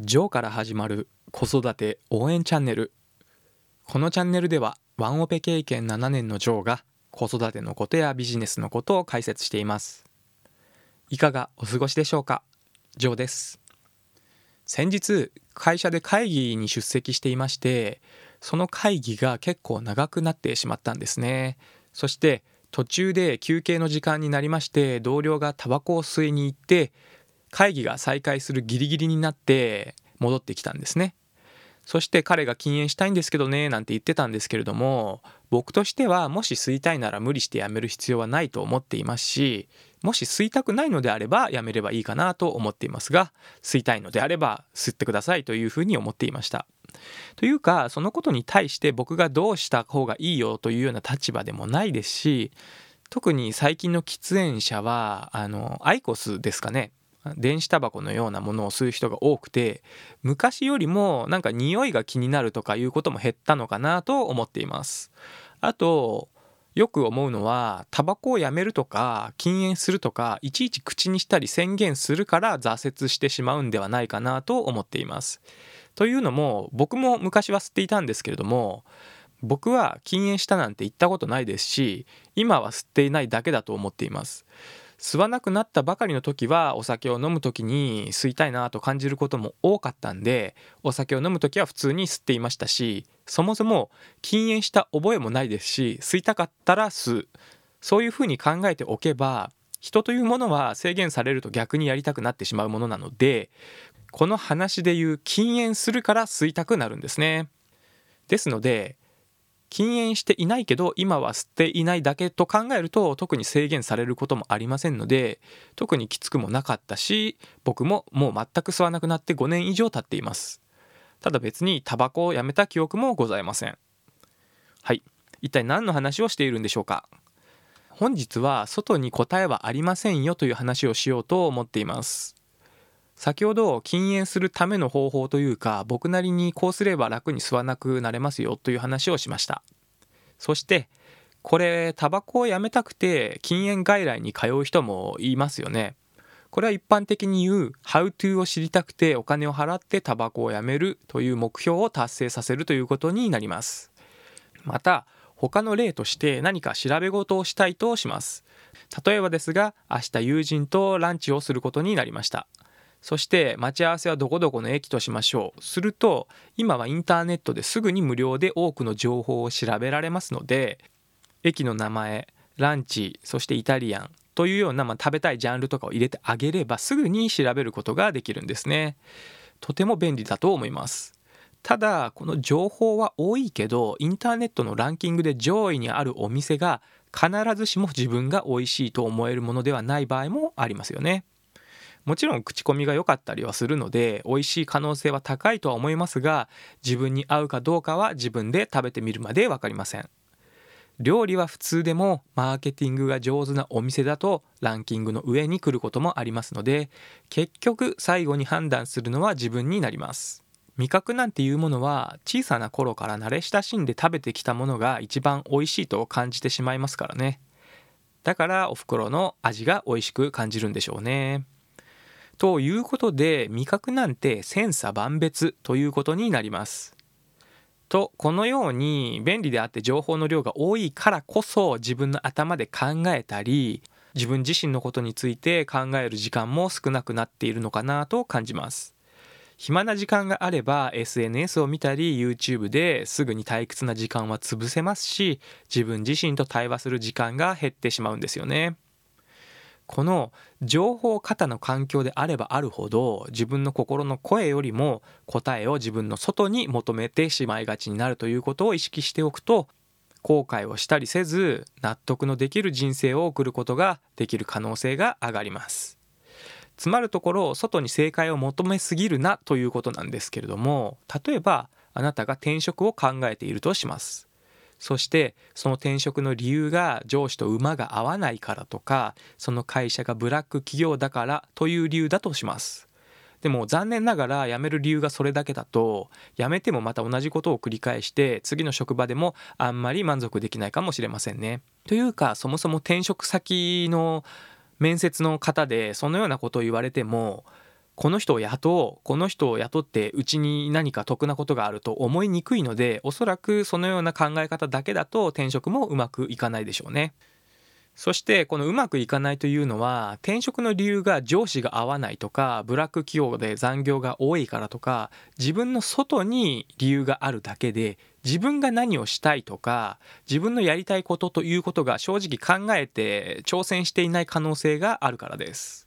ジョーから始まる子育て応援チャンネル。このチャンネルではワンオペ経験7年のジョーが子育てのことやビジネスのことを解説しています。いかがお過ごしでしょうか？ジョーです。先日会社で会議に出席していましてその会議が結構長くなってしまったんですね。そして途中で休憩の時間になりまして同僚がタバコを吸いに行って会議が再開するギリギリになって戻ってきたんですね。そして彼が禁煙したいんですけどねなんて言ってたんですけれども僕としてはもし吸いたいなら無理してやめる必要はないと思っていますしもし吸いたくないのであればやめればいいかなと思っていますが吸いたいのであれば吸ってくださいというふうに思っていました。というかそのことに対して僕がどうした方がいいよというような立場でもないですし特に最近の喫煙者はあのアイコスですかね。電子タバコのようなものを吸う人が多くて昔よりもなんか匂いが気になるとかいうことも減ったのかなと思っています。あとよく思うのはタバコをやめるとか禁煙するとかいちいち口にしたり宣言するから挫折してしまうんではないかなと思っています。というのも僕も昔は吸っていたんですけれども僕は禁煙したなんて言ったことないですし今は吸っていないだけだと思っています。吸わなくなったばかりの時はお酒を飲む時に吸いたいなと感じることも多かったんでお酒を飲む時は普通に吸っていましたしそもそも禁煙した覚えもないですし吸いたかったら吸う。そういうふうに考えておけば人というものは制限されると逆にやりたくなってしまうものなのでこの話で言う禁煙するから吸いたくなるんですね。ですので禁煙していないけど今は吸っていないだけと考えると特に制限されることもありませんので特にきつくもなかったし僕ももう全く吸わなくなって5年以上経っています。ただ別にタバコをやめた記憶もございません。はい。一体何の話をしているんでしょうか？本日は外に答えはありませんよという話をしようと思っています。先ほど禁煙するための方法というか僕なりにこうすれば楽に吸わなくなれますよという話をしました。そしてこれタバコをやめたくて禁煙外来に通う人もいますよね。これは一般的に言う「How to」を知りたくてお金を払ってタバコをやめるという目標を達成させるということになります。また他の例として何か調べ事をしたいとします。例えばですが明日友人とランチをすることになりました。そして待ち合わせはどこどこの駅としましょう。すると今はインターネットですぐに無料で多くの情報を調べられますので駅の名前、ランチ、そしてイタリアンというような、まあ、食べたいジャンルとかを入れてあげればすぐに調べることができるんですね。とても便利だと思います。ただこの情報は多いけどインターネットのランキングで上位にあるお店が必ずしも自分が美味しいと思えるものではない場合もありますよね。もちろん口コミが良かったりはするので美味しい可能性は高いとは思いますが自分に合うかどうかは自分で食べてみるまで分かりません。料理は普通でもマーケティングが上手なお店だとランキングの上に来ることもありますので結局最後に判断するのは自分になります。味覚なんていうものは小さな頃から慣れ親しんで食べてきたものが一番美味しいと感じてしまいますからね。だからお袋の味が美味しく感じるんでしょうね。ということで味覚なんて千差万別ということになります。とこのように便利であって情報の量が多いからこそ自分の頭で考えたり自分自身のことについて考える時間も少なくなっているのかなと感じます。暇な時間があれば SNS を見たり YouTube ですぐに退屈な時間は潰せますし自分自身と対話する時間が減ってしまうんですよね。この情報過多の環境であればあるほど自分の心の声よりも答えを自分の外に求めてしまいがちになるということを意識しておくと後悔をしたりせず納得のできる人生を送ることができる可能性が上がります。つまるところ外に正解を求めすぎるなということなんですけれども例えばあなたが転職を考えているとします。そしてその転職の理由が上司と馬が合わないからとかその会社がブラック企業だからという理由だとします。でも残念ながら辞める理由がそれだけだと辞めてもまた同じことを繰り返して次の職場でもあんまり満足できないかもしれませんね。というかそもそも転職先の面接の方でそのようなことを言われてもこの人を雇おうこの人を雇ってうちに何か得なことがあると思いにくいのでおそらくそのような考え方だけだと転職もうまくいかないでしょうね。そしてこのうまくいかないというのは転職の理由が上司が合わないとかブラック企業で残業が多いからとか自分の外に理由があるだけで自分が何をしたいとか自分のやりたいことということが正直考えて挑戦していない可能性があるからです。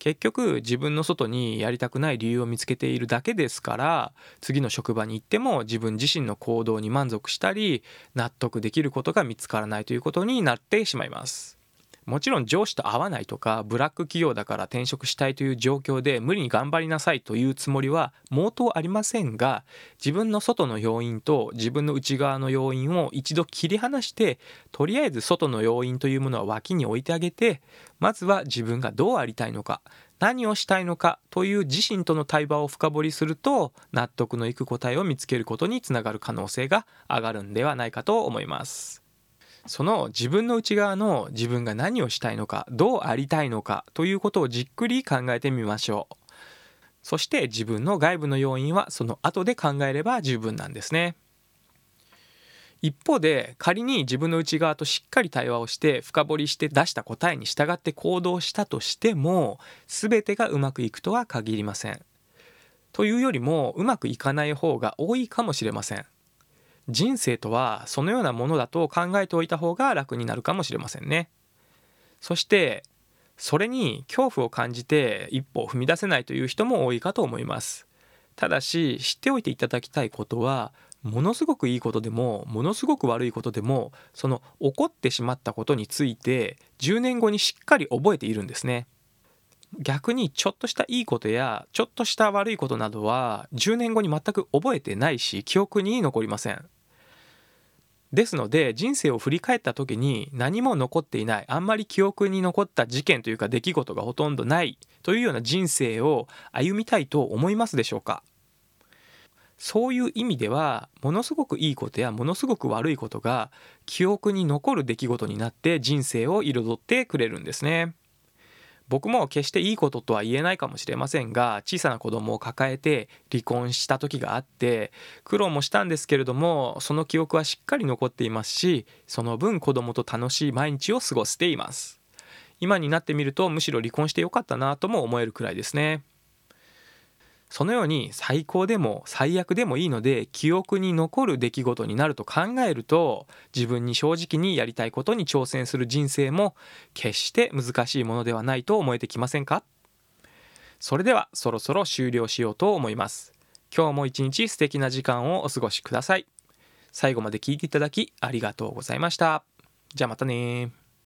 結局自分の外にやりたくない理由を見つけているだけですから次の職場に行っても自分自身の行動に満足したり納得できることが見つからないということになってしまいます。もちろん上司と合わないとかブラック企業だから転職したいという状況で無理に頑張りなさいというつもりは毛頭ありませんが自分の外の要因と自分の内側の要因を一度切り離してとりあえず外の要因というものは脇に置いてあげてまずは自分がどうありたいのか何をしたいのかという自身との対話を深掘りすると納得のいく答えを見つけることにつながる可能性が上がるんではないかと思います。その自分の内側の自分が何をしたいのかどうありたいのかということをじっくり考えてみましょう。そして自分の外部の要因はその後で考えれば十分なんですね。一方で仮に自分の内側としっかり対話をして深掘りして出した答えに従って行動したとしても全てがうまくいくとは限りません。というよりもうまくいかない方が多いかもしれません。人生とはそのようなものだと考えておいた方が楽になるかもしれませんね。そしてそれに恐怖を感じて一歩を踏み出せないという人も多いかと思います。ただし知っておいていただきたいことはものすごくいいことでもものすごく悪いことでもその起こってしまったことについて10年後にしっかり覚えているんですね。逆にちょっとしたいいことやちょっとした悪いことなどは10年後に全く覚えてないし記憶に残りません。ですので人生を振り返った時に何も残っていないあんまり記憶に残った事件というか出来事がほとんどないというような人生を歩みたいと思いますでしょうか？そういう意味ではものすごくいいことやものすごく悪いことが記憶に残る出来事になって人生を彩ってくれるんですね。僕も決していいこととは言えないかもしれませんが小さな子供を抱えて離婚した時があって苦労もしたんですけれどもその記憶はしっかり残っていますしその分子供と楽しい毎日を過ごしています。今になってみるとむしろ離婚してよかったなとも思えるくらいですね。そのように最高でも最悪でもいいので記憶に残る出来事になると考えると自分に正直にやりたいことに挑戦する人生も決して難しいものではないと思えてきませんか？それではそろそろ終了しようと思います。今日も一日素敵な時間をお過ごしください。最後まで聞いていただきありがとうございました。じゃあまたね